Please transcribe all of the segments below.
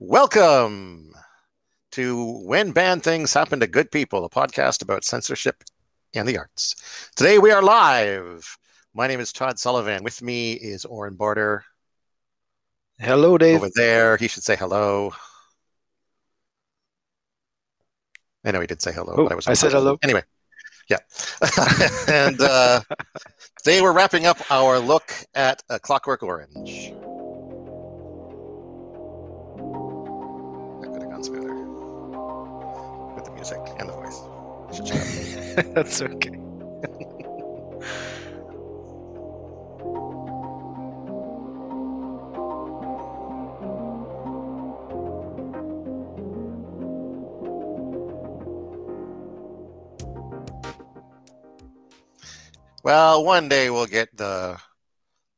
Welcome to When Bad Things Happen to Good People, a podcast about censorship and the arts. Today we are live. My name is Todd Sullivan. With me is Oren Barter. Hello, Dave. Over there, he should say hello. I know he did say hello, Oh, but I was. I said hello. Anyway, yeah. and uh, today we're wrapping up our look at A Clockwork Orange. Music and the voice. I should shut up. That's okay. Well, one day we'll get the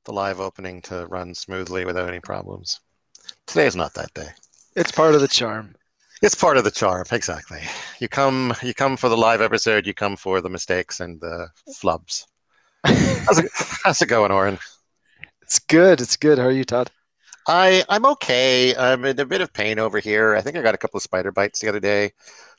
the live opening to run smoothly without any problems. Today is not that day. It's part of the charm. It's part of the charm, exactly. You come, you come for the live episode. You come for the mistakes and the flubs. How's it, how's it going, Oren? It's good. It's good. How are you, Todd? I I'm okay. I'm in a bit of pain over here. I think I got a couple of spider bites the other day.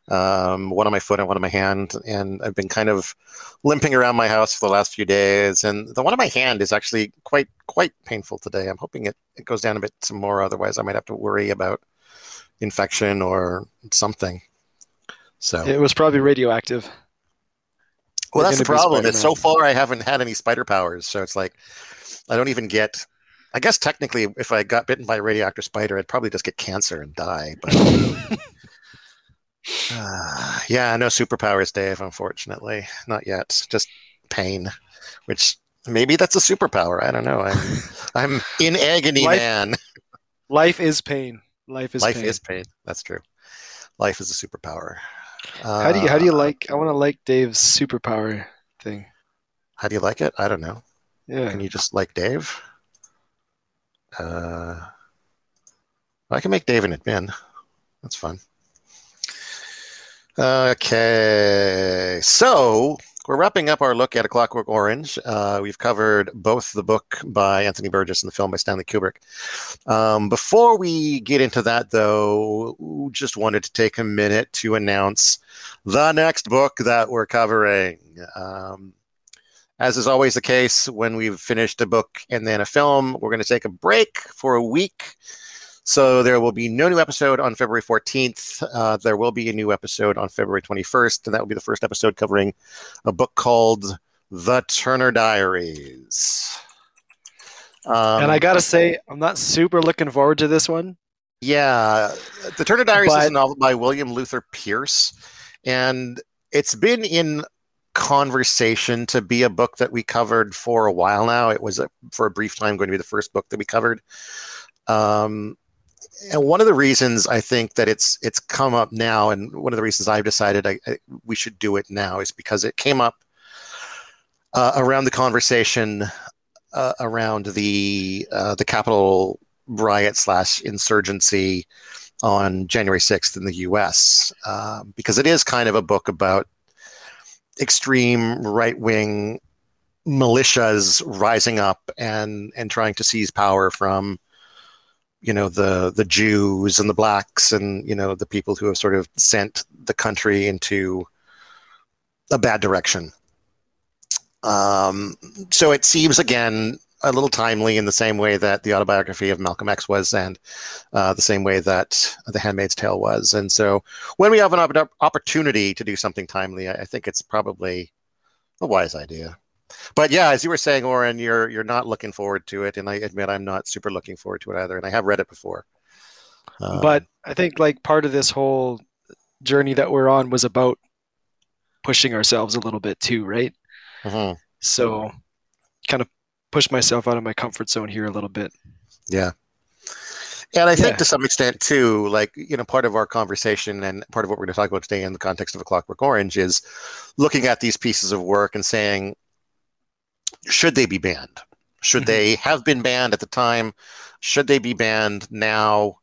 Um, one on my foot and one on my hand, and I've been kind of limping around my house for the last few days. And the one on my hand is actually quite quite painful today. I'm hoping it, it goes down a bit some more. Otherwise, I might have to worry about infection or something. So It was probably radioactive. Well, that's the problem. Is so far I haven't had any spider powers, so it's like I don't even get. I guess technically, if I got bitten by a radioactive spider, I'd probably just get cancer and die. But uh, yeah, no superpowers, Dave. Unfortunately, not yet. Just pain, which maybe that's a superpower. I don't know. I'm I'm in agony, Life- man. Life is pain. Life is Life pain. is pain. That's true. Life is a superpower. How do you how do you Uh, like I want to like Dave's superpower thing. How do you like it? I don't know. Yeah. Can you just like Dave? Uh, I can make Dave an admin. That's fun. Okay, so we're wrapping up our look at A Clockwork Orange. Uh, we've covered both the book by Anthony Burgess and the film by Stanley Kubrick. Um, before we get into that, though, just wanted to take a minute to announce the next book that we're covering. Um, as is always the case, when we've finished a book and then a film, we're going to take a break for a week. So there will be no new episode on February 14th. Uh, there will be a new episode on February 21st, and that will be the first episode covering a book called The Turner Diaries. Um, and I got to say I'm not super looking forward to this one. yeah, The Turner Diaries is a novel by William Luther Pierce, and it's been in conversation to be a book that we covered for a while now. It was a, for a brief time going to be the first book that we covered. Um, and one of the reasons I think that it's it's come up now, and one of the reasons I've decided I, I, we should do it now is because it came up uh, around the conversation uh, around the uh, the Capitol riot slash insurgency on January 6th in the US, um, because it is kind of a book about extreme right wing militias rising up and, and trying to seize power from, you know, the, the Jews and the blacks and, you know, the people who have sort of sent the country into a bad direction. Um, so it seems again a little timely in the same way that the autobiography of Malcolm X was, and uh, the same way that The Handmaid's Tale was. And so, when we have an opp- opportunity to do something timely, I, I think it's probably a wise idea. But yeah, as you were saying, Oren, you're you're not looking forward to it, and I admit I'm not super looking forward to it either. And I have read it before. Um, but I think like part of this whole journey that we're on was about pushing ourselves a little bit too, right? mhm, So kind of push myself out of my comfort zone here a little bit. yeah. And I think Yeah. to some extent too, like you know, part of our conversation and part of what we're going to talk about today in the context of a Clockwork Orange is looking at these pieces of work and saying, should they be banned? Should Mhm. they have been banned at the time? Should they be banned now?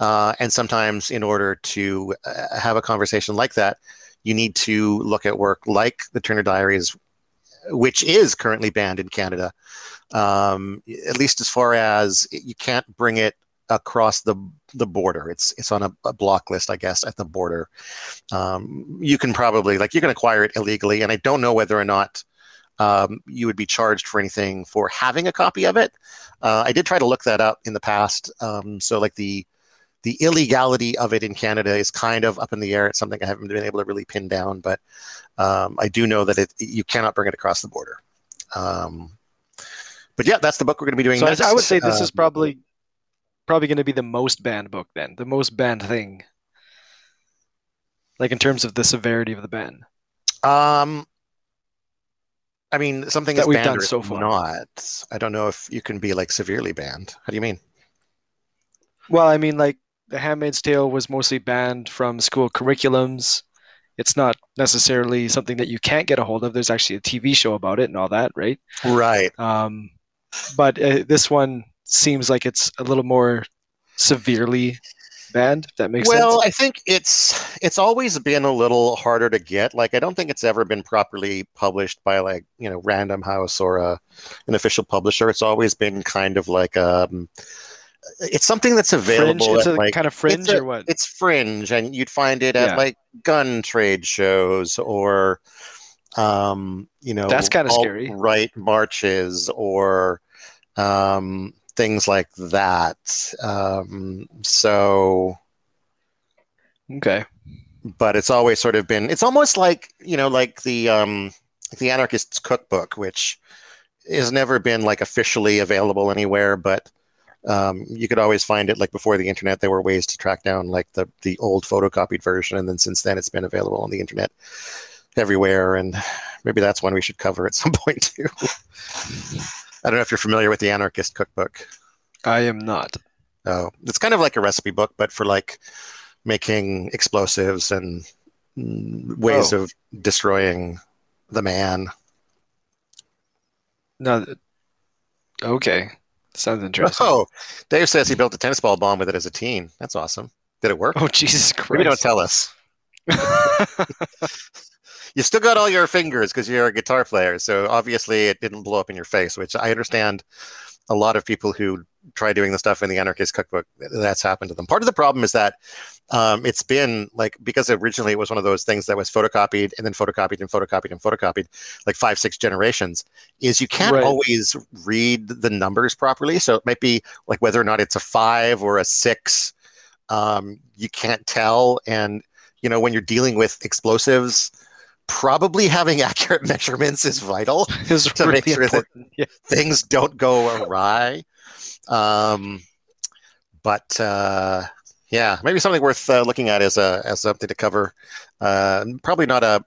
Uh, and sometimes, in order to uh, have a conversation like that, you need to look at work like the Turner Diaries, which is currently banned in Canada. Um, at least as far as you can't bring it across the the border. It's it's on a, a block list, I guess, at the border. Um, you can probably like you can acquire it illegally, and I don't know whether or not um, you would be charged for anything for having a copy of it. Uh, I did try to look that up in the past. Um, so like the the illegality of it in Canada is kind of up in the air. It's something I haven't been able to really pin down, but um, I do know that it you cannot bring it across the border. Um, but yeah, that's the book we're going to be doing. So next. I would say this is probably probably going to be the most banned book then, the most banned thing. Like in terms of the severity of the ban. Um, I mean, something That is we've banned done so far. not. I don't know if you can be like severely banned. How do you mean? Well, I mean, like The Handmaid's Tale was mostly banned from school curriculums. It's not necessarily something that you can't get a hold of. There's actually a TV show about it and all that, right? Right. Um, but uh, this one seems like it's a little more severely banned. If that makes well, sense. I think it's it's always been a little harder to get. Like, I don't think it's ever been properly published by like you know Random House or a, an official publisher. It's always been kind of like um, it's something that's Fringe. available It's at a like kind of fringe, a- or what? it's fringe and you'd find it at Yeah. like gun trade shows or um you know That's kinda scary. right marches or um things like that. Um so Okay. but it's always sort of been it's almost like you know like the um the anarchist's cookbook which has never been like officially available anywhere but um, you could always find it like before the internet. There were ways to track down like the the old photocopied version and then since then it's been available on the internet everywhere and maybe that's one we should cover at some point too i don't know if you're familiar with the anarchist cookbook I am not. Oh, it's kind of like a recipe book, but for like making explosives and ways Oh. of destroying the man. No. Okay. Sounds interesting. Oh, Dave says he built a tennis ball bomb with it as a teen. That's awesome. Did it work? Oh, Jesus Christ. Maybe don't tell us. You still got all your fingers because you're a guitar player, so obviously it didn't blow up in your face, which I understand a lot of people who try doing the stuff in the anarchist cookbook that's happened to them. Part of the problem is that um, it's been like because originally it was one of those things that was photocopied and then photocopied and photocopied and photocopied like five six generations is you can't Right. always read the numbers properly. So it might be like whether or not it's a five or a six um, you can't tell. And you know when you're dealing with explosives probably having accurate measurements is vital It's to really make sure that- important. Yeah. things don't go awry. Um, but uh, yeah, maybe something worth uh, looking at as a as something to cover. Uh, probably not a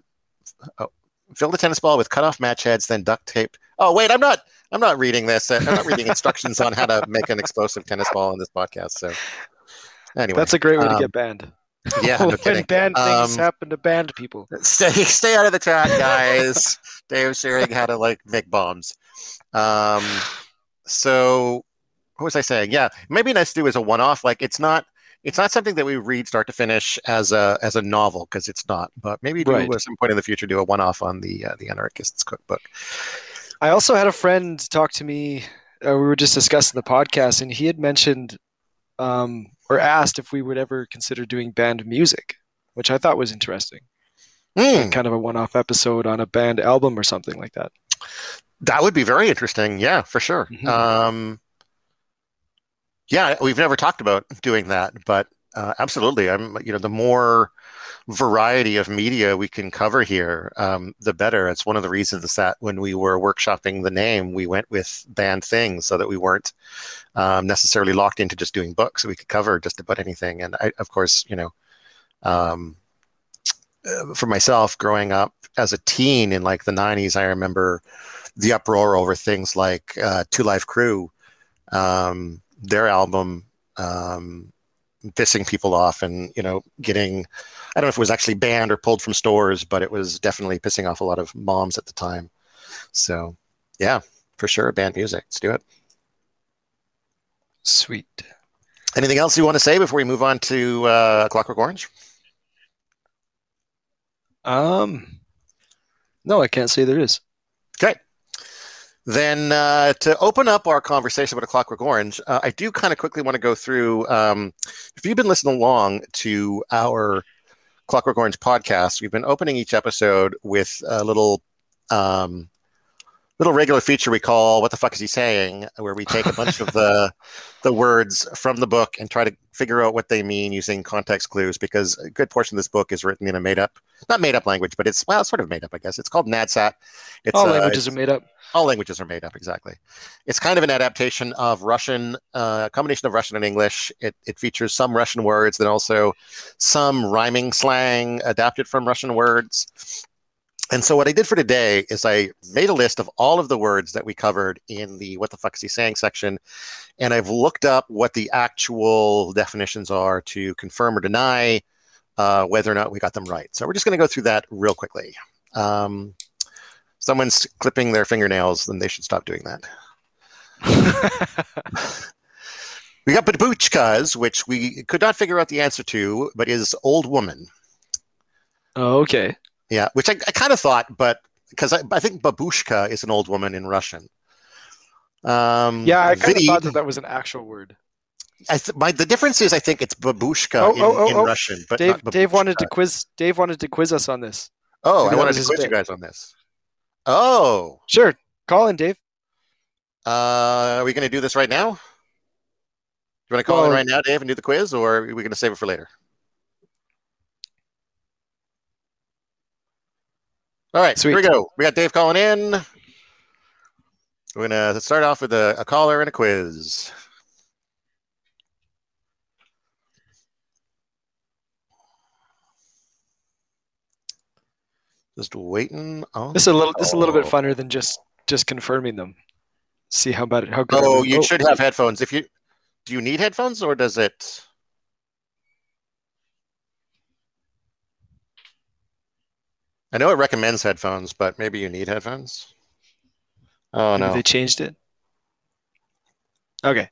oh, fill the tennis ball with cut off match heads, then duct tape. Oh wait, I'm not. I'm not reading this. I'm not reading instructions on how to make an explosive tennis ball in this podcast. So anyway, That's a great way to um, get banned. yeah, no when things Um, happen to banned people. stay stay out of the chat, guys. Dave's sharing how to like make bombs. Um, so what was I saying? Yeah, maybe nice to do as a one-off. Like it's not it's not something that we read start to finish as a as a novel because it's not. But maybe do Right. at some point in the future do a one-off on the uh, the anarchists cookbook. I also had a friend talk to me. Uh, we were just discussing the podcast, and he had mentioned um, or asked if we would ever consider doing banned music, which I thought was interesting. Hmm, Kind of a one-off episode on a banned album or something like that. that would be very interesting. Yeah, for sure. Mhm. Um, yeah, we've never talked about doing that, but uh, absolutely. I'm you know the more variety of media we can cover here, um, the better. It's one of the reasons that when we were workshopping the name, we went with banned things so that we weren't um, necessarily locked into just doing books. We could cover just about anything. And I, of course, you know, um, uh, for myself, growing up as a teen in like the '90s, I remember the uproar over things like uh, 2 Live Crew, um, their album. Um, pissing people off and you know getting i don't know if it was actually banned or pulled from stores but it was definitely pissing off a lot of moms at the time so yeah for sure banned music let's do it Sweet. anything else you want to say before we move on to uh, clockwork orange Um, no, I can't say there is. okay Then uh, to open up our conversation about a Clockwork Orange, uh, I do kind of quickly want to go through. Um, if you've been listening along to our Clockwork Orange podcast, we've been opening each episode with a little um, little regular feature we call "What the fuck is he saying?" where we take a bunch of the the words from the book and try to figure out what they mean using context clues. Because a good portion of this book is written in a made up, not made up language, but it's well, sort of made up, I guess. It's called Nadsat. It's, all uh, languages are made up. All languages are made up, exactly. It's kind of an adaptation of Russian, uh, a combination of Russian and English. It, it features some Russian words, then also some rhyming slang adapted from Russian words. And so what I did for today is I made a list of all of the words that we covered in the what the fuck is he saying section. And I've looked up what the actual definitions are to confirm or deny uh, whether or not we got them right. So we're just going to go through that real quickly. Um, someone's clipping their fingernails, then they should stop doing that. we got babushkas, which we could not figure out the answer to, but is old woman. Oh, okay. Yeah, which I, I kind of thought, but because I, I, think babushka is an old woman in Russian. Um, yeah, I kind of thought that that was an actual word. I th- my, the difference is I think it's babushka oh, in, oh, oh, in oh. Russian, but Dave, Dave wanted to quiz. Dave wanted to quiz us on this. Oh, Maybe I wanted to quiz bit. you guys on this. Oh. Sure. Call in, Dave. Uh, are we going to do this right now? Do you want to call well, in right now, Dave, and do the quiz, or are we going to save it for later? All right, Sweet. here we go. We got Dave calling in. We're going to start off with a, a caller and a quiz. Just waiting on. This is a little. This is a little bit funner than just just confirming them. See how about it. How good. Oh, you oh. should have headphones. If you do, you need headphones or does it? I know it recommends headphones, but maybe you need headphones. Oh maybe no, they changed it. Okay.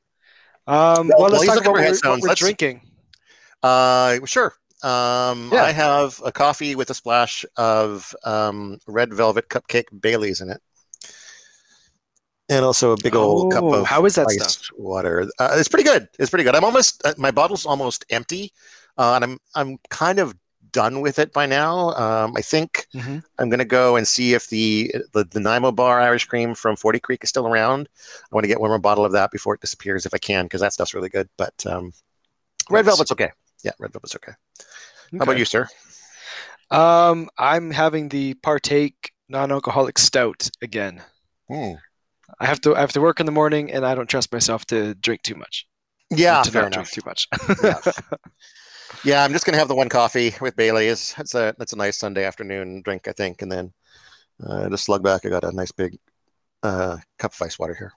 Um, well, well let's talk about what we're, what we're drinking. Uh, sure. Um, yeah. I have a coffee with a splash of um, red velvet cupcake Bailey's in it, and also a big old oh, cup of how is that stuff? water. Uh, it's pretty good. It's pretty good. I'm almost uh, my bottle's almost empty, uh, and I'm I'm kind of done with it by now. Um, I think mm-hmm. I'm going to go and see if the, the the Nanaimo Bar Irish Cream from Forty Creek is still around. I want to get one more bottle of that before it disappears if I can, because that stuff's really good. But um, red velvet's okay. Yeah, red velvet's okay. okay. How about you, sir? Um, I'm having the partake non-alcoholic stout again. Hmm. I have to I have to work in the morning, and I don't trust myself to drink too much. Yeah, to fair not enough. drink too much. yeah. yeah, I'm just gonna have the one coffee with Bailey's. It's a that's a nice Sunday afternoon drink, I think, and then uh, to slug back, I got a nice big uh, cup of ice water here.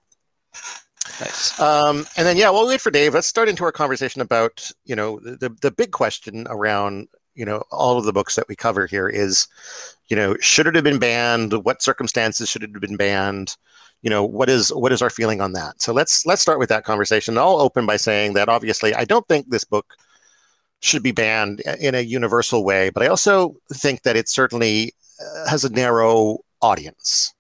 Nice. Um, and then, yeah, we'll wait for Dave. Let's start into our conversation about, you know, the, the big question around, you know, all of the books that we cover here is, you know, should it have been banned? What circumstances should it have been banned? You know, what is what is our feeling on that? So let's let's start with that conversation. I'll open by saying that obviously I don't think this book should be banned in a universal way, but I also think that it certainly uh, has a narrow audience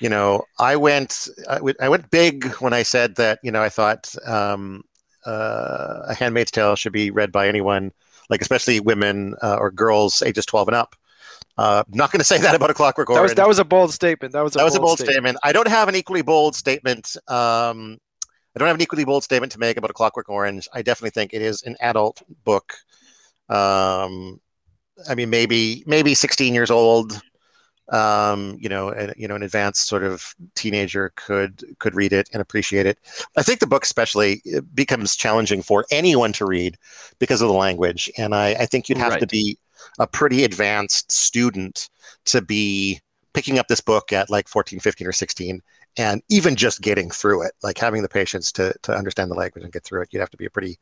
you know, I went I, w- I went big when I said that. You know, I thought um, uh, A Handmaid's Tale should be read by anyone, like especially women uh, or girls ages twelve and up. Uh, not going to say that about a Clockwork Orange. That was, that was a bold statement. That was a that bold was a bold statement. statement. I don't have an equally bold statement. Um, I don't have an equally bold statement to make about a Clockwork Orange. I definitely think it is an adult book. Um, I mean, maybe maybe 16 years old um, you know, a, you know, an advanced sort of teenager could could read it and appreciate it. I think the book especially becomes challenging for anyone to read because of the language, and I, I think you'd have right. to be a pretty advanced student to be picking up this book at like 14, 15, or 16 and even just getting through it, like having the patience to, to understand the language and get through it, you'd have to be a pretty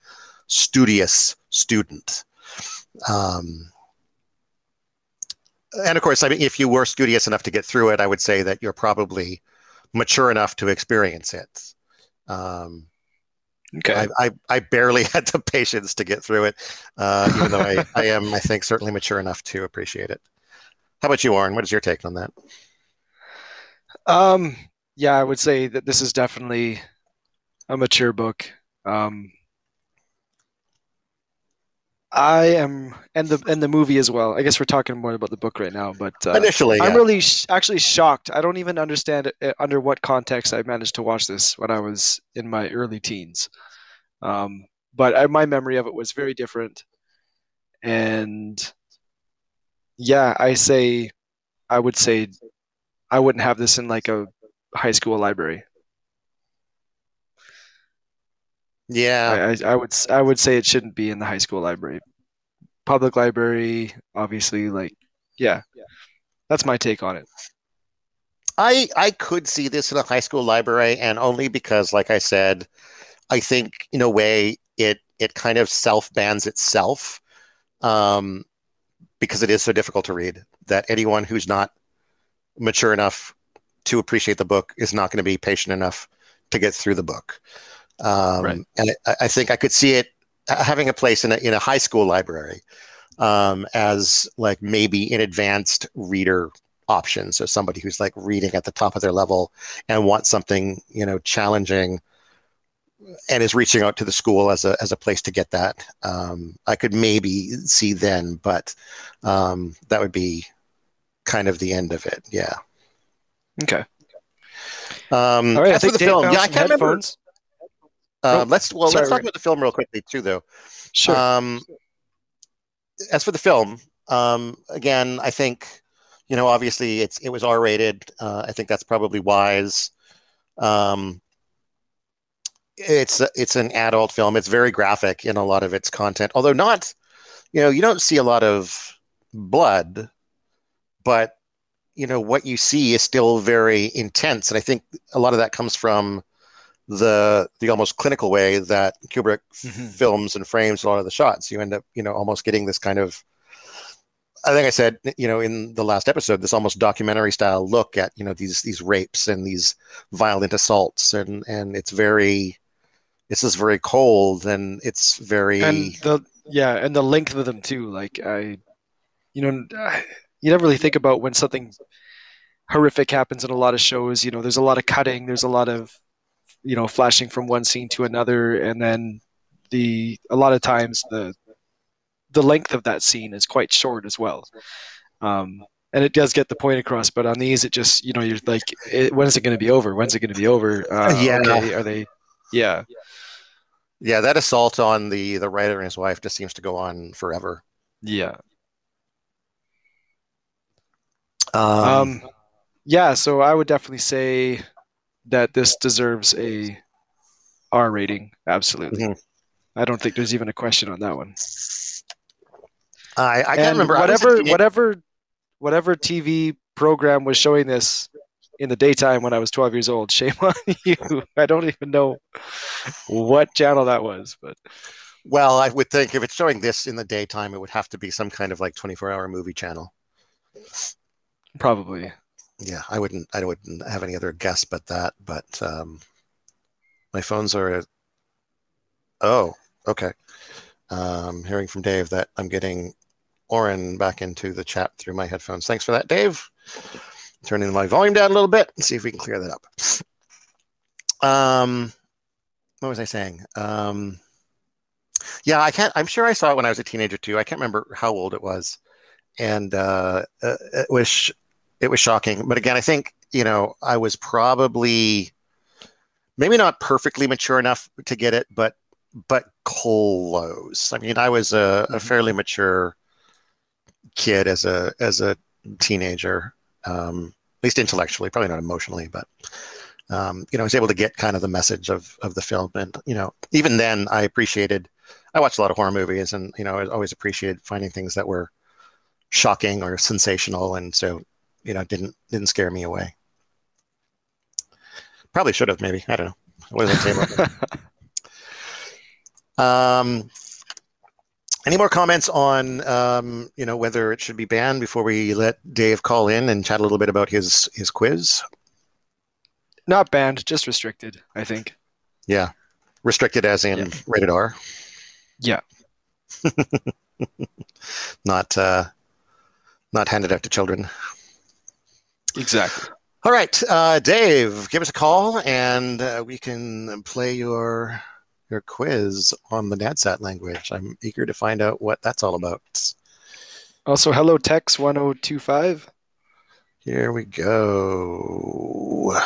studious student. Um, and of course, I mean, if you were studious enough to get through it, I would say that you're probably mature enough to experience it. Um, okay. I, I, I, barely had the patience to get through it, uh, even though I, I am, I think, certainly mature enough to appreciate it. How about you, Oren? What is your take on that? Um, yeah, I would say that this is definitely a mature book. Um, I am, and the and the movie as well. I guess we're talking more about the book right now, but uh, Initially, I'm yeah. really sh- actually shocked. I don't even understand it, uh, under what context I managed to watch this when I was in my early teens. Um, but I, my memory of it was very different, and yeah, I say, I would say, I wouldn't have this in like a high school library. yeah. I, I, I would I would say it shouldn't be in the high school library. Public library, obviously, like yeah, that's my take on it. I I could see this in a high school library, and only because, like I said, I think in a way it it kind of self bans itself, um, because it is so difficult to read that anyone who's not mature enough to appreciate the book is not going to be patient enough to get through the book. Um, Right. And I, I think I could see it having a place in a in a high school library um, as like maybe an advanced reader option. So somebody who's like reading at the top of their level and wants something, you know, challenging and is reaching out to the school as a as a place to get that. Um, I could maybe see then, but um, that would be kind of the end of it. Yeah. Okay. Um, All right. As for the Dave film, yeah, I can't remember. Uh, Oh, let's well, sorry, let's talk about the film real quickly too, though. Sure. Um, as for the film, um, again, I think you know, obviously, it's it was R rated. Uh, I think that's probably wise. Um, it's it's an adult film. It's very graphic in a lot of its content, although not, you know, you don't see a lot of blood, but you know what you see is still very intense, and I think a lot of that comes from the the almost clinical way that Kubrick Mhm. films and frames a lot of the shots. You end up, you know, almost getting this kind of I think I said, you know, in the last episode, this almost documentary style look at, you know, these these rapes and these violent assaults and and it's very it's just very cold and it's very and the yeah, and the length of them too. Like I, you know, I- you never really think about when something horrific happens in a lot of shows. You know, there's a lot of cutting. There's a lot of you know flashing from one scene to another, and then the a lot of times the the length of that scene is quite short as well. Um, and it does get the point across, but on these, it just you know you're like, it, when is it going to be over? When's it going to be over? Uh, Yeah. okay, are they? Yeah, yeah, that assault on the the writer and his wife just seems to go on forever. yeah. Um, Um, yeah, so I would definitely say that this deserves a R rating. Absolutely. Mhm. I don't think there's even a question on that one. I, I can't and remember I was a whatever whatever whatever TV program was showing this in the daytime when I was 12 years old. Shame on you. I don't even know what channel that was, but Well, I would think if it's showing this in the daytime, it would have to be some kind of like 24 hour movie channel. Probably. Yeah, I wouldn't I wouldn't have any other guess but that. But um, my phones are oh, okay. Um, hearing from Dave that I'm getting Oren back into the chat through my headphones. Thanks for that, Dave. Turning my volume down a little bit and see if we can clear that up. Um, what was I saying? Um, yeah, I can't. I'm sure I saw it when I was a teenager too. I can't remember how old it was, and uh, uh, it was it was shocking. But again, I think you know I was probably maybe not perfectly mature enough to get it, but but close. I mean, I was a, a fairly mature kid as a as a teenager, um, at least intellectually, probably not emotionally, but um, you know, I was able to get kind of the message of of the film, and you know, even then, I appreciated. I watched a lot of horror movies, and you know, I always appreciated finding things that were shocking or sensational, and so you know, didn't didn't scare me away. Probably should have, maybe. I don't know. What does that say about me? Um, any more comments on um, you know whether it should be banned before we let Dave call in and chat a little bit about his his quiz? Not banned, just restricted, I think. Yeah, restricted as in Yeah. rated R. Yeah. not uh, not handed out to children. Exactly. All right, uh, Dave, give us a call and uh, we can play your your quiz on the NADSAT language. I'm eager to find out what that's all about. Also, hello Tex 1025. Here we go.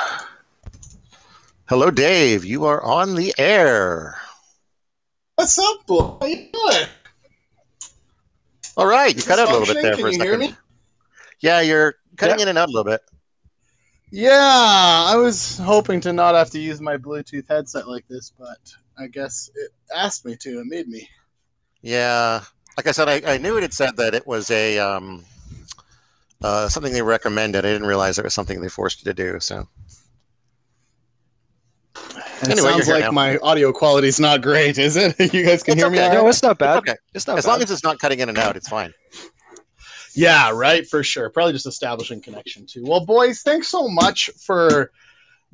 Hello, Dave. You are on the air. What's up, boy? How you doing? All right, you Is cut out a little bit there Can for a you second. hear me? Yeah, you're cutting Yeah. in and out a little bit. Yeah, I was hoping to not have to use my Bluetooth headset like this, but I guess it asked me to. It made me. Yeah, like I said, I, I knew it had said that it was a um, uh, something they recommended. I didn't realize it was something they forced you to do. So It Anyway, you're sounds like now. my audio quality is not great, is it? You guys can It's hear me? okay. all right? No, it's not bad. okay. It's not as bad. long as it's not cutting in and out, it's fine. Yeah, right, for sure. Probably just establishing connection too. Well, boys, thanks so much for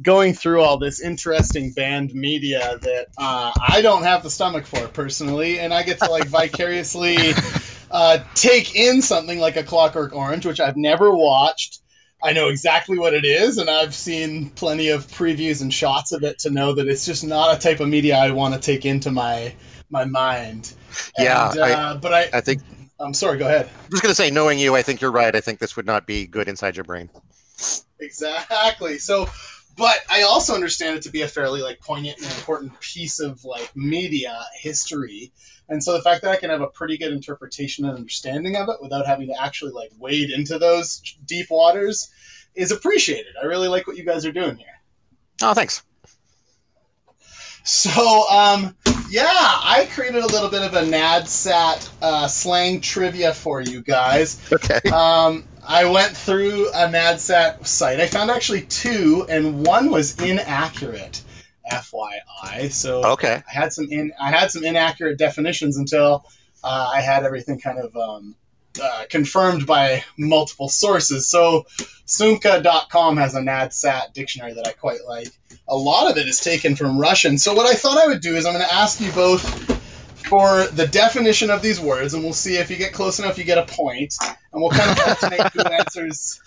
going through all this interesting banned media that uh, I don't have the stomach for personally, and I get to like vicariously uh, take in something like a Clockwork Orange, which I've never watched. I know exactly what it is, and I've seen plenty of previews and shots of it to know that it's just not a type of media I want to take into my my mind. Yeah, And, uh, but I, I think I'm sorry. Go ahead. I'm just gonna say, knowing you, I think you're right. I think this would not be good inside your brain. Exactly. So, but I also understand it to be a fairly like poignant and important piece of like media history. And so the fact that I can have a pretty good interpretation and understanding of it without having to actually like wade into those deep waters is appreciated. I really like what you guys are doing here. Oh, thanks. So, um, yeah, I created a little bit of a NADSAT uh, slang trivia for you guys. Okay. Um, I went through a NADSAT site. I found actually two, and one was inaccurate. FYI. So Okay. I had some in I had some inaccurate definitions until uh, I had everything kind of um, uh, confirmed by multiple sources. So Sumka.com has a NADSAT dictionary that I quite like. A lot of it is taken from Russian. So what I thought I would do is I'm going to ask you both for the definition of these words, and we'll see if you get close enough, you get a point, and we'll kind of alternate who answers.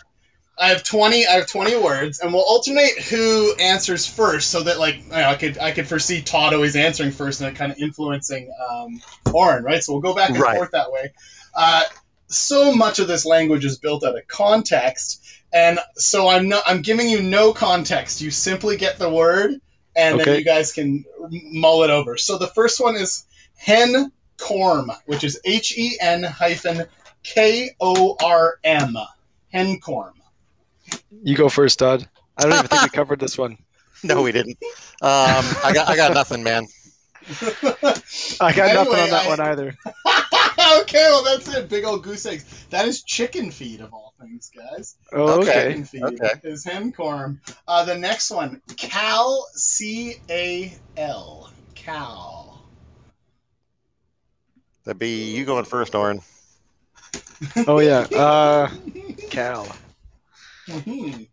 I have twenty. I have twenty words, and we'll alternate who answers first, so that like you know, I could I could foresee Todd always answering first, and it kind of influencing um, Oren, right? So we'll go back and Right. forth that way. Uh, so much of this language is built out of context, and so I'm not. I'm giving you no context. You simply get the word, and then you guys can mull it over. So the first one is hen corm, which is H E N hyphen K O R M. Hen-korm. You go first, Todd. I don't even think we covered this one. No, we didn't. Um, I got I got nothing, man. I got nothing on that I- one either. okay, well that's it. Big old goose eggs. That is chicken feed of all things, guys. Oh, Okay. okay. Chicken feed okay. is hen-korm. Uh, the next one, cal, C A L, cal. That'd be you going first, Oren. Oh yeah. Uh, Cal. Mhm.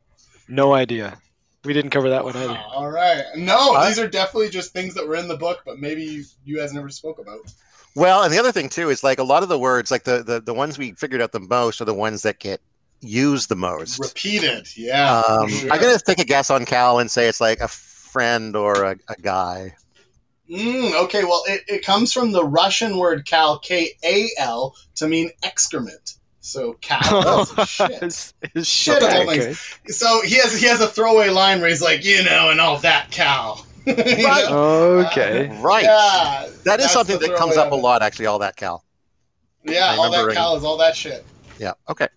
No idea. We didn't cover that one either. All right. No, these are definitely just things that were in the book, but maybe you, you guys never spoke about. Well, and the other thing too is like a lot of the words, like the the, the ones we figured out the most, are the ones that get used the most. Repeated, yeah. Um, sure. I'm gonna take a guess on Cal and say it's like a friend or a, a guy. Mm, okay, well, it, it comes from the Russian word kal, K A L, to mean excrement. So cal is shit. Is- is Shit okay, okay. So he has he has a throwaway line where he's like, you know, and all that cow. You Right. know? Okay. Right. Yeah, that is something that comes up a lot, actually. All that Cal. Yeah, all that remember cow is all that shit. Yeah. Okay.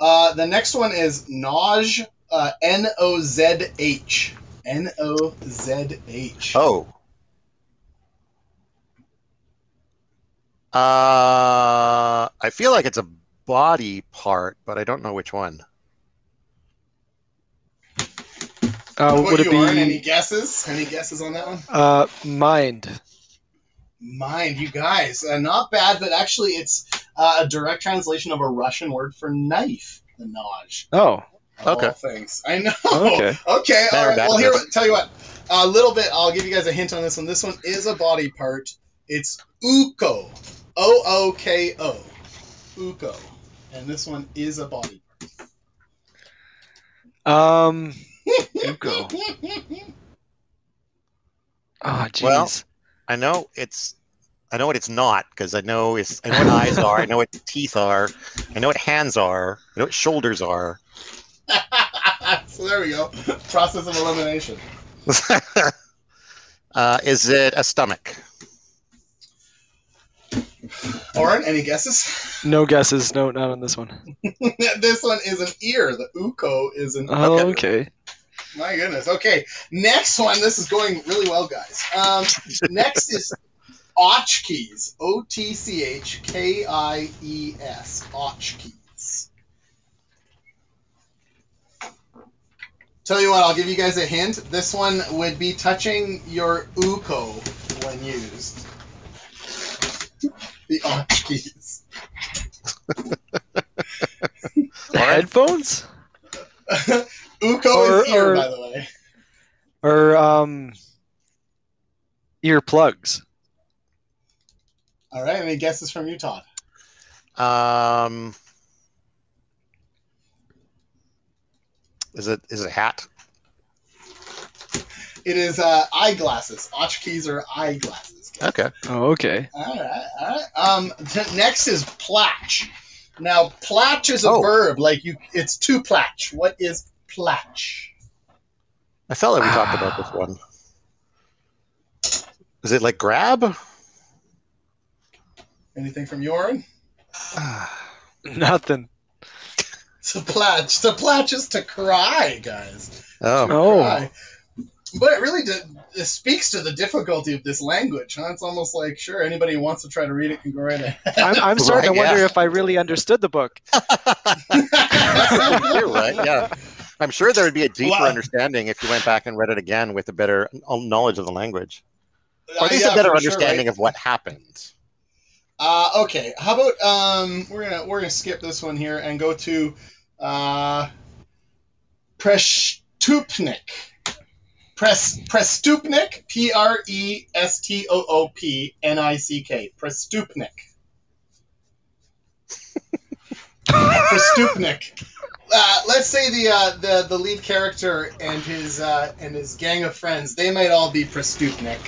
Uh, the next one is Nozh, uh, N O Z H. N O Z H. Oh. Uh, I feel like it's a body part, but I don't know which one. Uh, What would it you are, any be guesses? Any guesses on that one? uh, mind? Mind, you guys. Uh, not bad, but actually, it's uh, a direct translation of a Russian word for knife, the Nozh. Oh, Okay. all things. I know. Okay. Okay. All Better right. Well, here. Tell you what. A little bit. I'll give you guys a hint on this one. This one is a body part. It's ooko. O O K O. Ooko. And this one is a body part. Um, Ooko. Oh, jeez. Well- I know it's. I know what it's not because I know it's. I know what eyes are. I know what teeth are. I know what hands are. I know what shoulders are. so there we go. Process of elimination. uh, is it a stomach? Oren, any guesses? no guesses. No, not on this one. this one is an ear. The ooko is an. Oh, Okay. okay. My goodness. Okay, next one. This is going really well, guys. Um, next is Otchkies. O T C H K I E S. Otchkies. Tell you what, I'll give you guys a hint. This one would be touching your ooko when used. The Otchkies. Headphones ooko Or- is ear, or- by the way. or um earplugs. All right, any guesses from you, Todd? Um, is it is it a hat? It is uh, eyeglasses. Otchkies are eyeglasses. Okay. Oh, okay. All right, all right. Um, t- next is platch. Now, platch is a Oh. verb. Like you, it's to platch. What is platch? I felt like we talked ah. about this one. Is it like grab? Anything from Yoren? Nothing. To platch. To platch is to cry, guys. Oh, Oh, Cry. Oh. But it really d- it speaks to the difficulty of this language. Huh? It's almost like sure anybody who wants to try to read it can go right ahead. I'm, I'm starting Right, to wonder yeah. if I really understood the book. You're right. Yeah, I'm sure there would be a deeper Wow. understanding if you went back and read it again with a better knowledge of the language, or Uh, at least yeah, a better for sure, understanding right? of what happened. Uh, okay, how about um, we're gonna we're gonna skip this one here and go to uh, Prestoopnick. Pres Prestoopnick, P R E S T O O P N I C K. Prestoopnick. Prestoopnick. Uh, let's say the uh, the the lead character and his uh, and his gang of friends. They might all be Prestoopnick.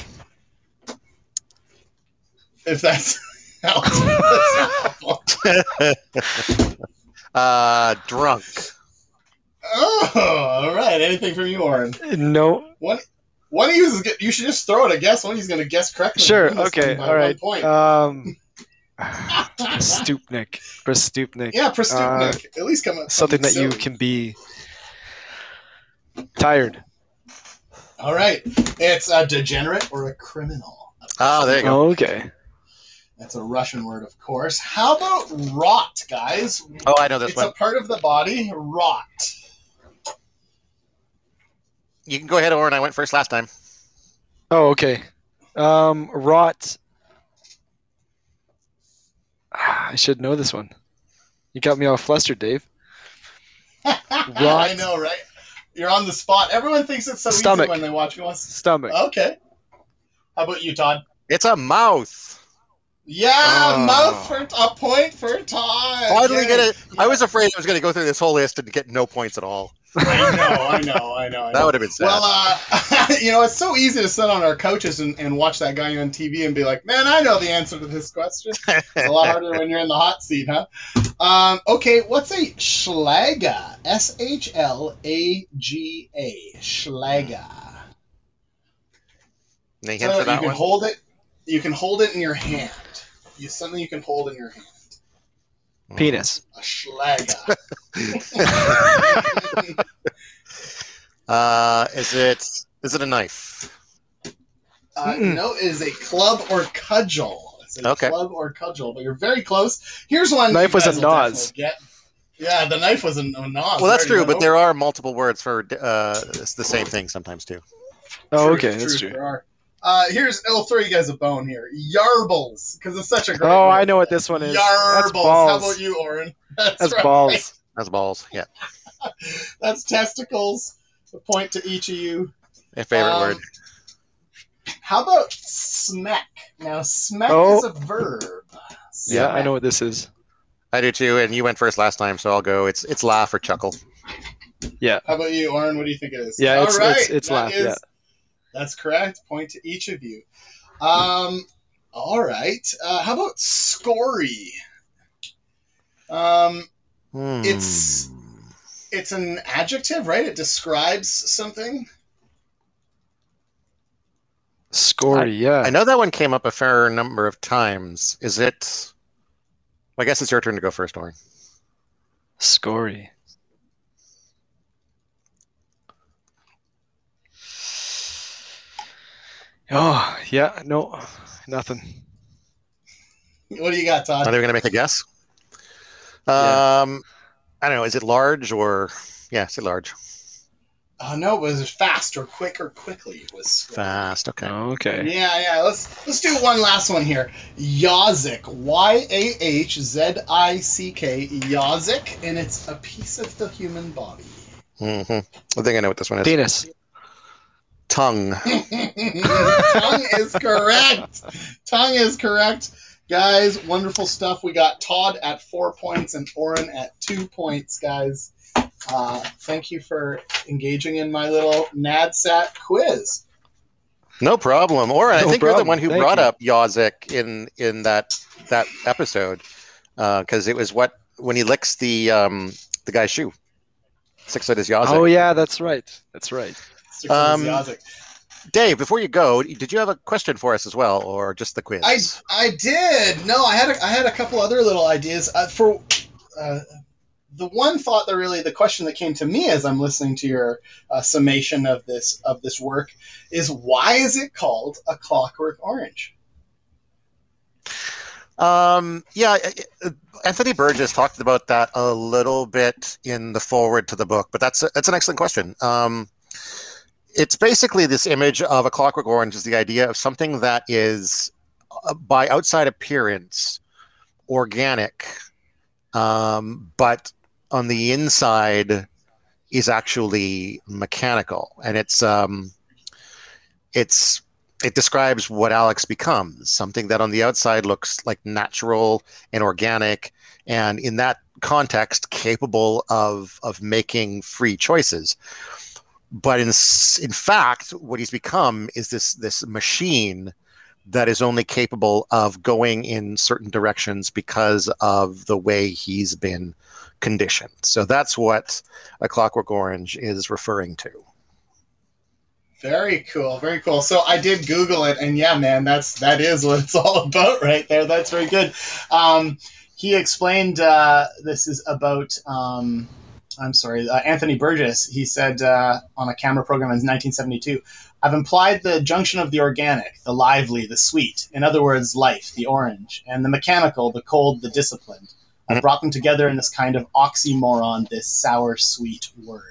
If that's helpful. uh, drunk. Oh, all right. Anything from you, Oren? No. One of you is you should just throw it a guess. One of you's going to guess correctly. Sure. Okay. All right. Point. Um, Prestoopnick. Prestoopnick. yeah, Prestoopnick. At least come up Uh, Something that you can be tired. All right. It's a degenerate or a criminal. Oh, there you go. Oh, okay. That's a Russian word, of course. How about rot, guys? Oh, I know this it's one. It's a part of the body. Rot. You can go ahead, Oren. I went first last time. Oh, okay. Um, rot. Ah, I should know this one. You got me all flustered, Dave. I know, right? You're on the spot. Everyone thinks it's so Stomach. easy when they watch me. Stomach. Okay. How about you, Todd? It's a mouth. Yeah, Oh. mouth for a point for Todd. Finally, Yay. get it. I was afraid I was going to go through this whole list and get no points at all. I know, I know, I know. I That would have been sad. Well, uh, you know, it's so easy to sit on our couches and, and watch that guy on TV and be like, man, I know the answer to this question. It's a lot harder when you're in the hot seat, huh? Um, okay, what's a shlaga? S H L A G A. Shlaga. Any So hint for you that can one? hold it. You can hold it in your hand. You something you can hold in your hand. Penis. A shlaga. Uh, is it is it a knife? Uh, Mm-mm. no, it is a club or cudgel. It's a Okay. club or cudgel, but you're very close. Here's one. Knife was a guys will Nos. definitely Get. Yeah, the knife was a, a nos. Well, that's true, but go. there are multiple words for uh, it's the same thing sometimes too. Oh, True, okay, that's true. There are. Uh, here's I'll throw you guys a bone here. Yarbles, because it's such a great. Oh, word. I know what this one is. Yarbles. That's How balls. about you, Oren? That's, That's right. balls. That's balls. Yeah, That's testicles. A point to each of you. my favorite Um, word. How about smack? Now, smack Oh. is a verb. Yeah, I know what this is. I do too, and you went first last time, so I'll go. It's it's laugh or chuckle. Yeah. How about you, Oren? What do you think it is? Yeah, All it's- right, it's- it's laugh, is- yeah. That's correct. Point to each of you. Um, all right. Uh, how about scory? Um, Hmm. It's- it's an adjective, right? It describes something. Scory, yeah. I know that one came up a fair number of times. Is it? I guess it's your turn to go first, Oren. Scory. Oh, yeah, no, nothing. What do you got, Todd? Are Todd? they going to make a guess? Yeah. Um, I don't know. Is it large or yeah? Is it large? Oh no, it was fast or quick or quickly It was. Fast. Okay. Okay. Yeah, yeah. Let's let's do one last one here. Yazik, Y A H Z I C K, Yazik, and it's a piece of the human body. Mm-hmm. I think I know what this one is. Penis. Tongue. Tongue is correct. Tongue is correct. Guys, wonderful stuff. We got Todd at four points and Oren at two points, guys. Uh, thank you for engaging in my little NADSAT quiz. No problem. Or I No think you're the one who Thank brought you. up Yazik in in that that episode because it was what when he licks the um the guy's shoe. Six foot is Yazik. Oh yeah, that's right. That's right. Six Um, Dave, before you go, did you have a question for us as well, or just the quiz? I, I did. No, I had a, I had a couple other little ideas uh, for uh, the one thought that really the question that came to me as I'm listening to your uh, summation of this of this work is why is it called a Clockwork Orange? Um, yeah, uh, Anthony Burgess talked about that a little bit in the foreword to the book, but that's that's an excellent question. Um, it's basically this image of a clockwork orange is the idea of something that is, uh, by outside appearance, organic, um, but on the inside is actually mechanical, and it's um, it's it describes what Alex becomes something that on the outside looks like natural and organic, and in that context, capable of of making free choices. But in in fact, what he's become is this this machine that is only capable of going in certain directions because of the way he's been conditioned. So that's what a Clockwork Orange is referring to. Very cool, very cool. So I did Google it, and yeah, man, that's that is what it's all about right there. That's very good. Um, he explained uh, this is about. Um, I'm sorry, uh, Anthony Burgess. He said uh, on a camera program in 1972, "I've implied the junction of the organic, the lively, the sweet. In other words, life, the orange, and the mechanical, the cold, the disciplined. I've brought them together in this kind of oxymoron, this sour sweet word."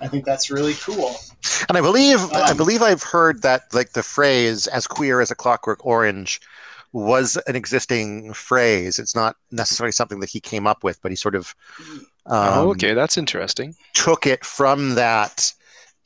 I think that's really cool. And I believe I Um, believe I've heard that like the phrase "as queer as a clockwork orange" was an existing phrase. It's not necessarily something that he came up with, but he sort of um, oh, okay, that's interesting. took it from that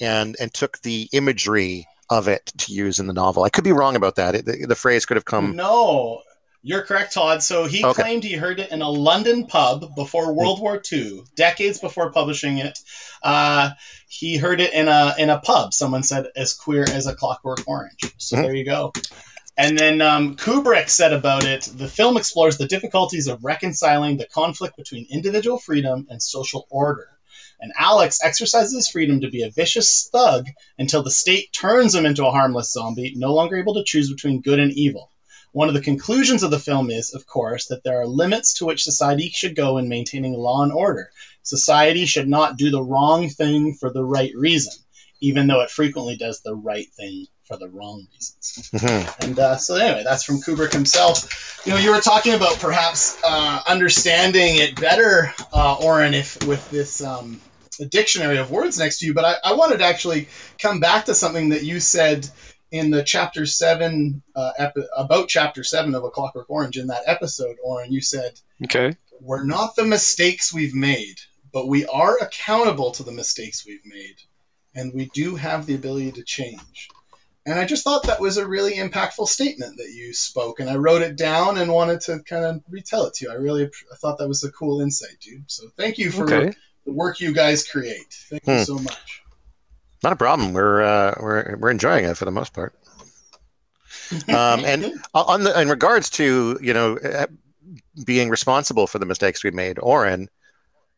and and took the imagery of it to use in the novel. I could be wrong about that. It, the, the phrase could have come. No, you're correct, Todd. So he Okay. claimed he heard it in a London pub before World War II, decades before publishing it. Uh, he heard it in a in a pub. Someone said, "As queer as a Clockwork Orange." So Mhm. there you go. And then um, Kubrick said about it: the film explores the difficulties of reconciling the conflict between individual freedom and social order. And Alex exercises his freedom to be a vicious thug until the state turns him into a harmless zombie, no longer able to choose between good and evil. One of the conclusions of the film is, of course, that there are limits to which society should go in maintaining law and order. Society should not do the wrong thing for the right reason, even though it frequently does the right thing for the wrong reasons. Mhm. And uh, so, anyway, that's from Kubrick himself. You know, you were talking about perhaps uh, understanding it better, uh, Oren, if with this um, dictionary of words next to you. But I, I wanted to actually come back to something that you said in the chapter seven uh, epi- about chapter seven of A Clockwork Orange. In that episode, Oren, you said, Okay. "We're not the mistakes we've made, but we are accountable to the mistakes we've made, and we do have the ability to change." And I just thought that was a really impactful statement that you spoke, and I wrote it down and wanted to kind of retell it to you. I really I thought that was a cool insight, dude. So thank you for Okay. the work you guys create. Thank Hmm. you so much. Not a problem. We're uh, we're we're enjoying it for the most part. Um, and on the in regards to you know uh, being responsible for the mistakes we made, Oren.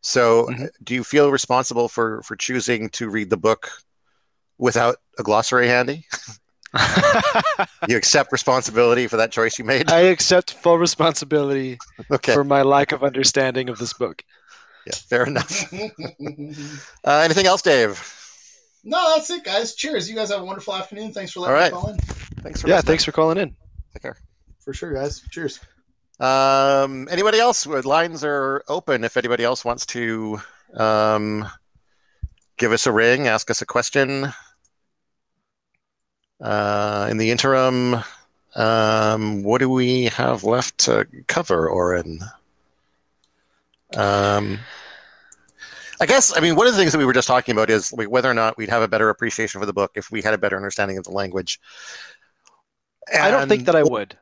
So, Mhm. do you feel responsible for for choosing to read the book without a glossary handy? You accept responsibility for that choice you made. I accept full responsibility Okay, for my lack of understanding of this book. yeah, fair enough. Uh, anything else, Dave? no, that's it, guys. Cheers. You guys have a wonderful afternoon. Thanks for letting All me call in. Thanks for Yeah, listening. thanks for calling in. Take care. For sure, guys. Cheers. Um, anybody else? Lines are open. If anybody else wants to um, give us a ring, ask us a question. Uh, in the interim, um, what do we have left to cover, Oren? Um, I guess, I mean, one of the things that we were just talking about is like, whether or not we'd have a better appreciation for the book if we had a better understanding of the language. I don't think that I would.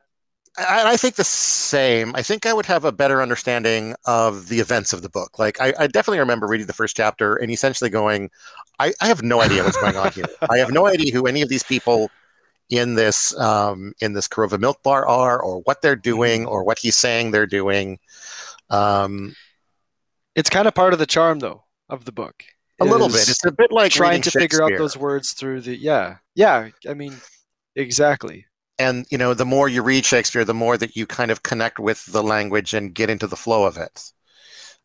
I, I think the same. I think I would have a better understanding of the events of the book. Like, I, I definitely remember reading the first chapter and essentially going, I, I have no idea what's going on here. I have no idea who any of these people in this um, in this Korova Milk Bar are, or what they're doing, or what he's saying they're doing. Um, It's kind of part of the charm, though, of the book. a little bit. It's a bit like trying to figure out those words through the yeah, yeah. I mean, exactly. And you know the more you read shakespeare the more that you kind of connect with the language and get into the flow of it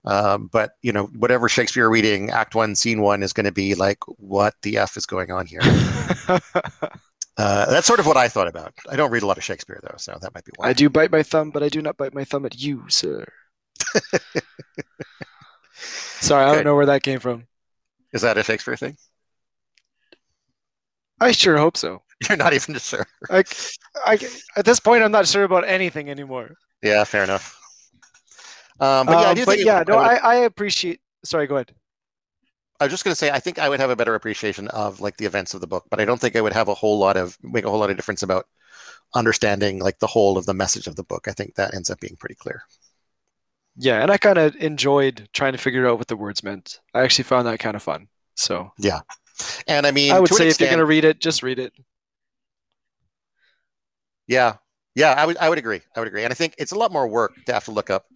um, but you know whatever shakespeare reading act one scene one is going to be like what the f is going on here uh, that's sort of what i thought about i don't read a lot of shakespeare though so that might be why I do bite my thumb, but I do not bite my thumb at you, sir. Sorry, I don't know where that came from. is that a shakespeare thing I sure hope so. you're not even sure I, I, at this point, I'm not sure about anything anymore. yeah fair enough um, but yeah i Um, do but think yeah, I no, would- I, I appreciate. Sorry, go ahead. I was just going to say, I think I would have a better appreciation of like the events of the book, but I don't think I would have a whole lot of make a whole lot of difference about understanding like the whole of the message of the book. I think that ends up being pretty clear. Yeah, and I kind of enjoyed trying to figure out what the words meant. I actually found that kind of fun. So yeah, And I mean, I would say if you're going to read it, just read it. Yeah, yeah, I would, I would agree. I would agree. And I think it's a lot more work to have to look up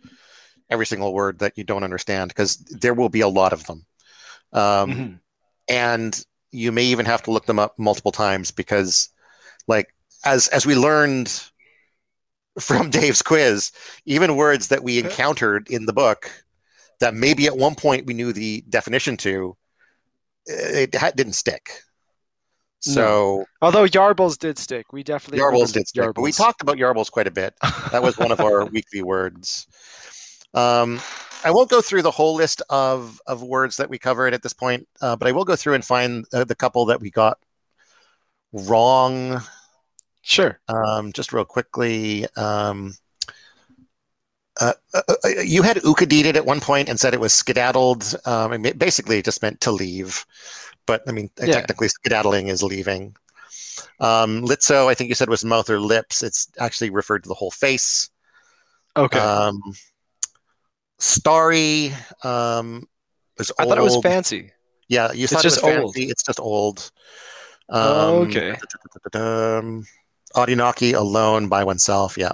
every single word that you don't understand because there will be a lot of them. Um, Mhm. and you may even have to look them up multiple times because like as as we learned from Dave's quiz even words that we encountered in the book that maybe at one point we knew the definition to it ha- didn't stick so Although Yarbles did stick, we definitely yarbles did stick but we talked about yarbles quite a bit that was one of our weekly words. Um, I won't go through the whole list of, of words that we covered at this point, uh, but I will go through and find uh, the couple that we got wrong. Sure. Um, just real quickly, um, uh, uh, uh, you had ukadited at one point and said it was skedaddled. Um, and it basically, it just meant to leave, but I mean, Yeah. technically, skedaddling is leaving. Um, litso, I think you said was mouth or lips. It's actually referred to the whole face. Okay. Um, Starry um, was I old. thought it was fancy. Yeah, you It's thought just it was fancy. old. It's just old. Oh, Um, okay. Um, Audinaki alone by oneself. Yeah.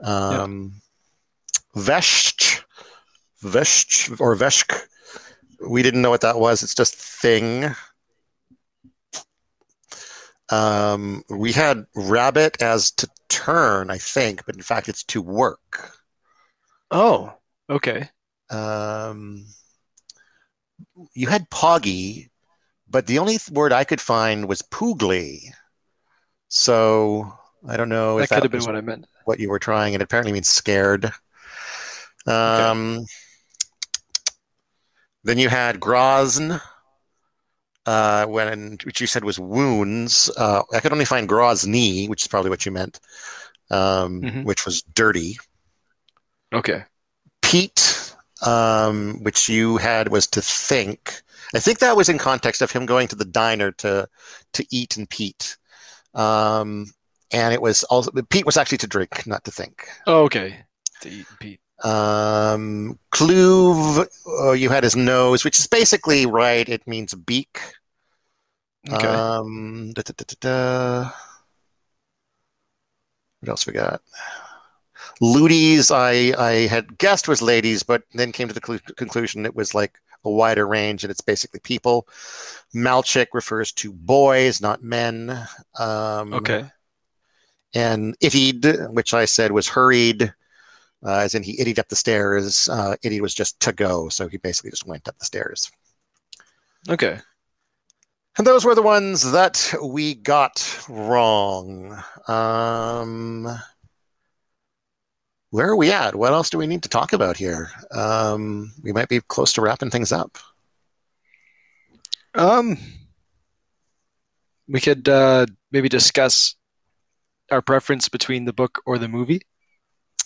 Um, Vesht, Vesht or Veshk. We didn't know what that was. It's just thing. Um, we had rabbit as to turn, I think, but in fact it's to work. Oh, okay. Um, you had poggy, but the only th- word I could find was poogly. So I don't know That if could that have been what I meant. what you were trying. It apparently means scared. Um, Then you had Grozn, uh, when which you said was wounds. Uh, I could only find Grozny, which is probably what you meant, um, Mhm. which was dirty. Okay. Peet, um, which you had was to think. I think that was in context of him going to the diner to to eat and peet. Um, and it was also peet was actually to drink, not to think. Oh, okay. To eat and peet. Um, oh, you had his nose, which is basically right. It means beak. Okay. Um, da, da, da, da, da. What else we got? Ludes, I, I had guessed was ladies, but then came to the clu- conclusion it was like a wider range and it's basically people. Malchik refers to boys, not men. Um, okay. And Ittied, which I said was hurried, uh, as in he ittied up the stairs. Uh, was just to go, so he basically just went up the stairs. Okay. And those were the ones that we got wrong. Um, where are we at? What else do we need to talk about here? Um, we might be close to wrapping things up. Um, we could uh, maybe discuss our preference between the book or the movie.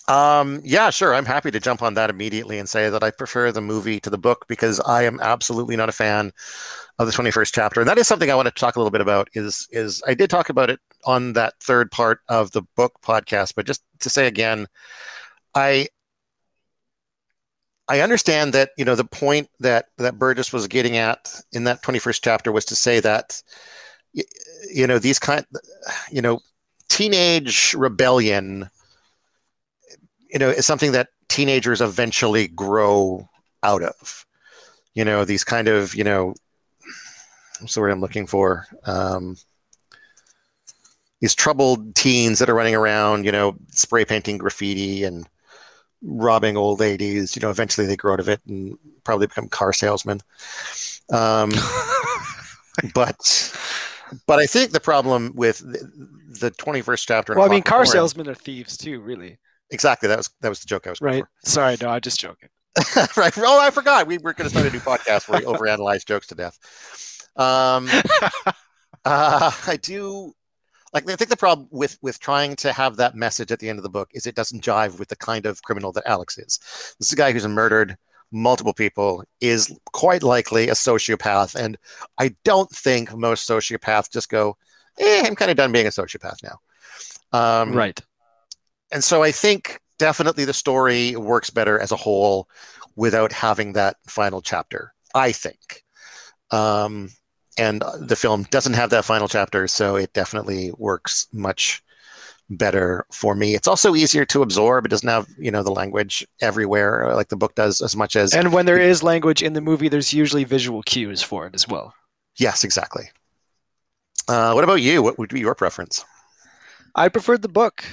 Um, yeah, sure. I'm happy to jump on that immediately and say that I prefer the movie to the book because I am absolutely not a fan of the 21st chapter. And that is something I want to talk a little bit about is is I did talk about it on that third part of the book podcast, but just to say again, I I understand that, you know, the point that that Burgess was getting at in that 21st chapter was to say that you know, these kind you know, teenage rebellion you know, is something that teenagers eventually grow out of. You know, these kind of, you know, what's the word I'm looking for? Um, these troubled teens that are running around, you know, spray painting graffiti and robbing old ladies. You know, eventually they grow out of it and probably become car salesmen. Um, but but I think the problem with the, the 21st chapter. Well, I mean, car salesmen are thieves too, really. Exactly. That was that was the joke I was right. For. Sorry, no, I'm just joking. right. Oh, I forgot. We were going to start a new podcast where we overanalyze jokes to death. Um, uh, I do like. I think the problem with with trying to have that message at the end of the book is it doesn't jive with the kind of criminal that Alex is. This is a guy who's murdered multiple people, is quite likely a sociopath, and I don't think most sociopaths just go, "Eh, I'm kind of done being a sociopath now." Um, right and so I think definitely the story works better as a whole without having that final chapter. I think, um, and the film doesn't have that final chapter, so it definitely works much better for me. It's also easier to absorb. It doesn't have you know the language everywhere like the book does as much as. And when there is language in the movie, there's usually visual cues for it as well. Yes, exactly. Uh, what about you? What would be your preference? I preferred the book.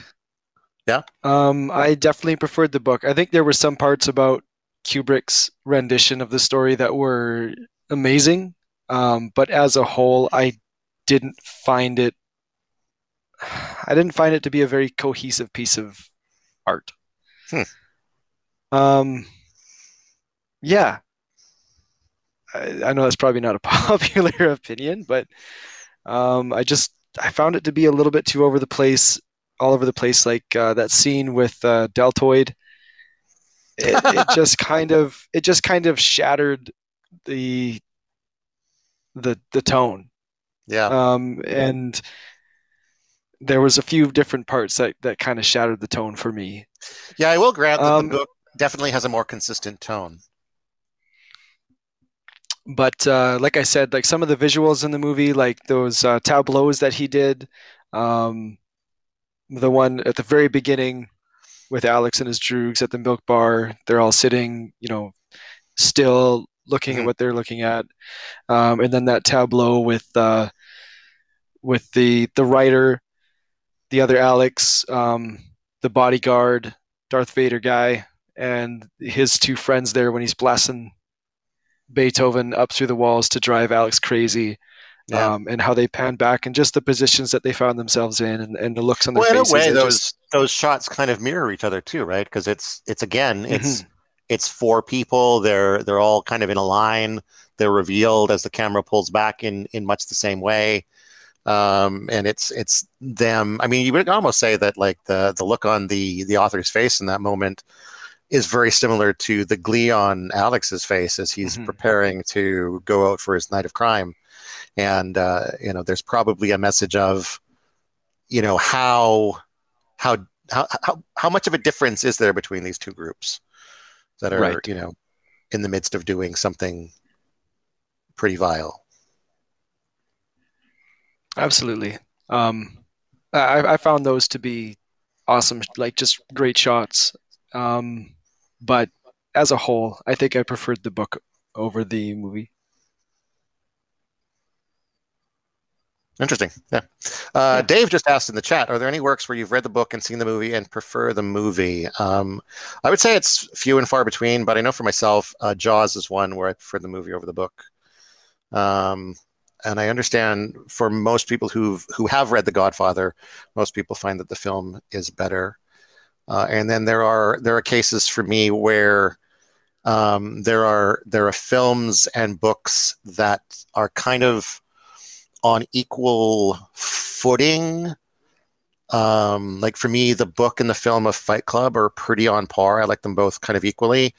Yeah. Um, I definitely preferred the book. I think there were some parts about Kubrick's rendition of the story that were amazing, um, but as a whole, I didn't find it. I didn't find it to be a very cohesive piece of art. Hmm. Um, yeah, I, I know that's probably not a popular opinion, but um, I just I found it to be a little bit too over the place all over the place, like uh, that scene with uh, Deltoid. It, it just kind of it just kind of shattered the the the tone. Yeah. Um, and there was a few different parts that that kind of shattered the tone for me. Yeah, I will grant that um, the book definitely has a more consistent tone. But uh, like I said, like some of the visuals in the movie, like those uh, tableaus that he did, um, the one at the very beginning with Alex and his droogs at the milk bar. They're all sitting, you know, still looking mm-hmm. at what they're looking at, um, and then that tableau with uh, with the the writer, the other Alex, um, the bodyguard, Darth Vader guy, and his two friends there when he's blasting Beethoven up through the walls to drive Alex crazy yeah. um, and how they pan back and just the positions that they found themselves in and, and the looks on their well, faces. in a way, those just... those shots kind of mirror each other too, right? Because it's it's again it's mm-hmm. it's four people. They're they're all kind of in a line. They're revealed as the camera pulls back in in much the same way. Um, and it's it's them. I mean, you would almost say that like the the look on the the author's face in that moment is very similar to the glee on Alex's face as he's mm-hmm. preparing to go out for his night of crime and uh, you know there's probably a message of you know how how how how how much of a difference is there between these two groups that are Right. you know in the midst of doing something pretty vile. Absolutely. Um, I, I found those to be awesome, like just great shots. Um, but as a whole, I think I preferred the book over the movie. Interesting. Yeah. Uh, Dave just asked in the chat: Are there any works where you've read the book and seen the movie and prefer the movie? Um, I would say it's few and far between, but I know for myself, uh, Jaws is one where I prefer the movie over the book. Um, and I understand for most people who've who have read The Godfather, most people find that the film is better. Uh, and then there are there are cases for me where um, there are there are films and books that are kind of on equal footing. Um, like for me, the book and the film of Fight Club are pretty on par. I like them both kind of equally.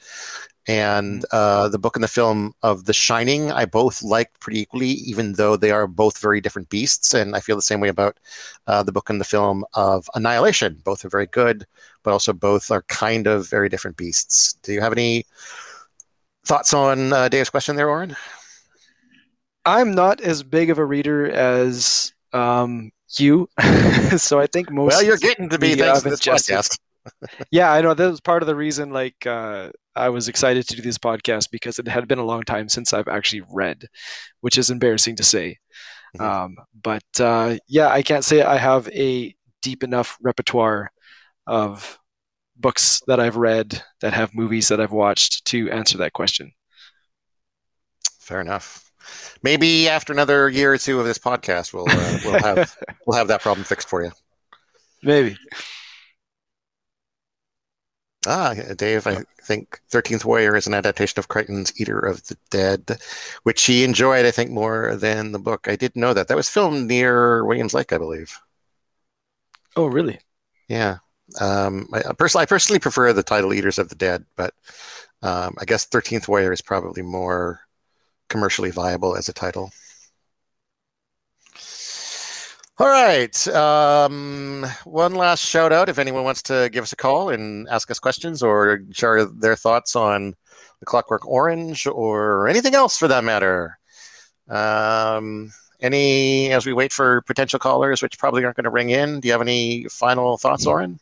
And uh, the book and the film of The Shining, I both like pretty equally, even though they are both very different beasts. And I feel the same way about uh, the book and the film of Annihilation. Both are very good, but also both are kind of very different beasts. Do you have any thoughts on uh, Dave's question there, Oren? I'm not as big of a reader as um, you, so I think most. Well, you're getting to be thanks to this podcast. Yeah, I know that was part of the reason. Like, uh, I was excited to do this podcast because it had been a long time since I've actually read, which is embarrassing to say. Mhm. Um, but uh, yeah, I can't say I have a deep enough repertoire of books that I've read that have movies that I've watched to answer that question. Fair enough. Maybe after another year or two of this podcast, we'll uh, we'll have we'll have that problem fixed for you. Maybe. Ah, Dave, I think Thirteenth Warrior is an adaptation of Crichton's Eater of the Dead, which he enjoyed, I think, more than the book. I didn't know that. That was filmed near Williams Lake, I believe. Oh, really? Yeah. Um, I, I personally, I personally prefer the title Eaters of the Dead, but um, I guess Thirteenth Warrior is probably more commercially viable as a title. All right. Um, one last shout out if anyone wants to give us a call and ask us questions or share their thoughts on the Clockwork Orange or anything else for that matter. Um, any, as we wait for potential callers, which probably aren't going to ring in, do you have any final thoughts, Oren?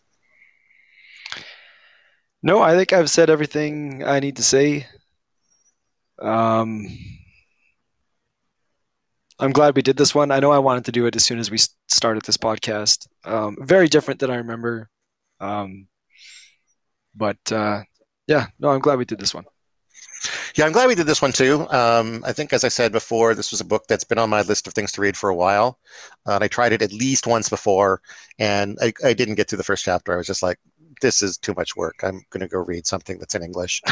No, I think I've said everything I need to say. Um, I'm glad we did this one. I know I wanted to do it as soon as we started this podcast. Um, very different than I remember. Um, but uh, yeah, no, I'm glad we did this one. Yeah, I'm glad we did this one too. Um, I think, as I said before, this was a book that's been on my list of things to read for a while. Uh, and I tried it at least once before, and I, I didn't get to the first chapter. I was just like, this is too much work. I'm going to go read something that's in English.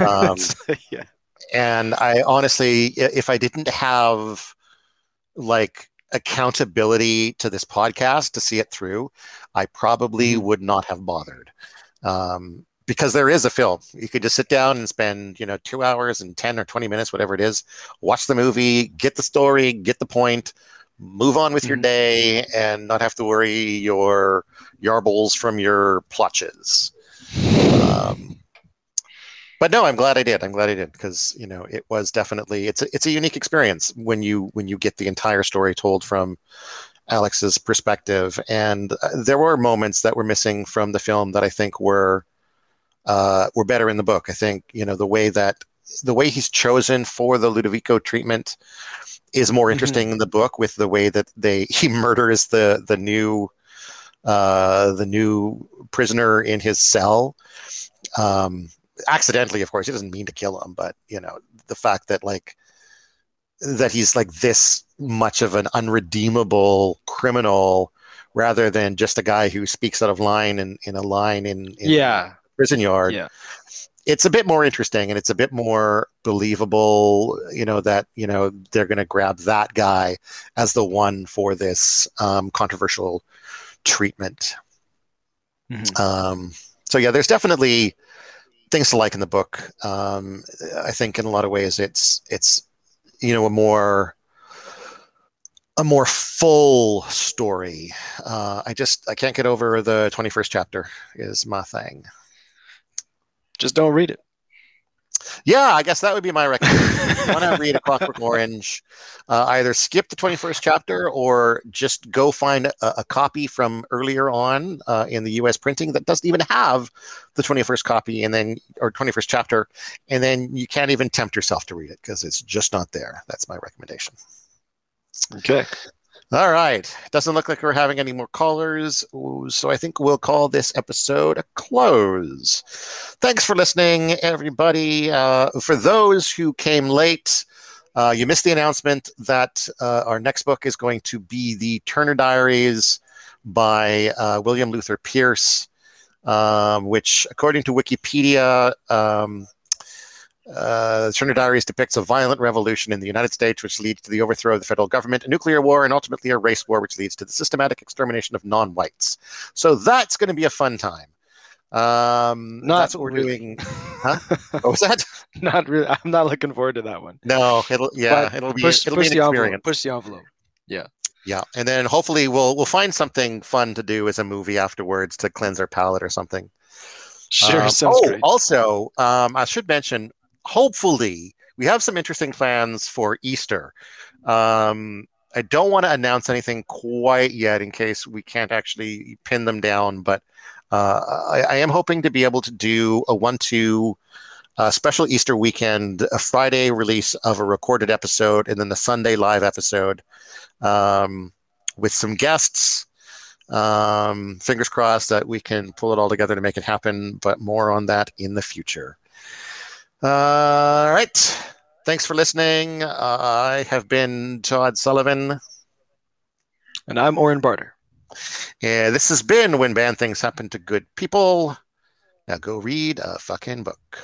Um, yeah. And I honestly, if I didn't have like accountability to this podcast to see it through, I probably Mhm. would not have bothered. Um, because there is a film. You could just sit down and spend, you know, two hours and 10 or 20 minutes, whatever it is, watch the movie, get the story, get the point, move on with your Mhm. day, and not have to worry your yarbles from your plotches. Um, but no, I'm glad I did. I'm glad I did because you know it was definitely it's a, it's a unique experience when you when you get the entire story told from Alex's perspective, and uh, there were moments that were missing from the film that I think were uh, were better in the book. I think you know the way that the way he's chosen for the Ludovico treatment is more Mhm. interesting in the book with the way that they he murders the the new uh, the new prisoner in his cell. Um, accidentally, of course, he doesn't mean to kill him, but you know the fact that like that he's like this much of an unredeemable criminal rather than just a guy who speaks out of line in, in a line in, in Yeah. prison yard Yeah. it's a bit more interesting and it's a bit more believable you know that you know they're going to grab that guy as the one for this um, controversial treatment Mhm. um, so yeah there's definitely things to like in the book. Um, i think in a lot of ways it's it's you know a more a more full story. Uh, i just i can't get over the 21st chapter is my thing. Just don't read it. Yeah, I guess that would be my recommendation. Want to read A Clockwork Orange? Uh, either skip the 21st chapter or just go find a, a copy from earlier on uh, in the U.S. printing that doesn't even have the 21st copy, and then or 21st chapter, and then you can't even tempt yourself to read it because it's just not there. That's my recommendation. Okay. All right. Doesn't look like we're having any more callers. So I think we'll call this episode a close. Thanks for listening, everybody. Uh, for those who came late, uh, you missed the announcement that uh, our next book is going to be The Turner Diaries by uh, William Luther Pierce, um, which, according to Wikipedia, um, uh, Turner Diaries depicts a violent revolution in the United States, which leads to the overthrow of the federal government, a nuclear war, and ultimately a race war, which leads to the systematic extermination of non-whites. So that's going to be a fun time. Um, Not that's what we're really. doing. Huh? what was that? Not really. I'm not looking forward to that one. No, it'll yeah, But it'll be push, it'll push be the an envelope. experience. Push the envelope. Yeah, Yeah, and then hopefully we'll we'll find something fun to do as a movie afterwards to cleanse our palate or something. Sure, Um, sounds oh, great. Also, um, I should mention, hopefully, we have some interesting plans for Easter. Um, I don't want to announce anything quite yet in case we can't actually pin them down, but uh, I, I am hoping to be able to do a one-two uh, special Easter weekend, a Friday release of a recorded episode, and then the Sunday live episode um, with some guests. Um, fingers crossed that we can pull it all together to make it happen, but more on that in the future. All right. Thanks for listening. Uh, I have been Todd Sullivan. And I'm Oren Barter. Yeah, this has been When Bad Things Happen to Good People. Now go read a fucking book.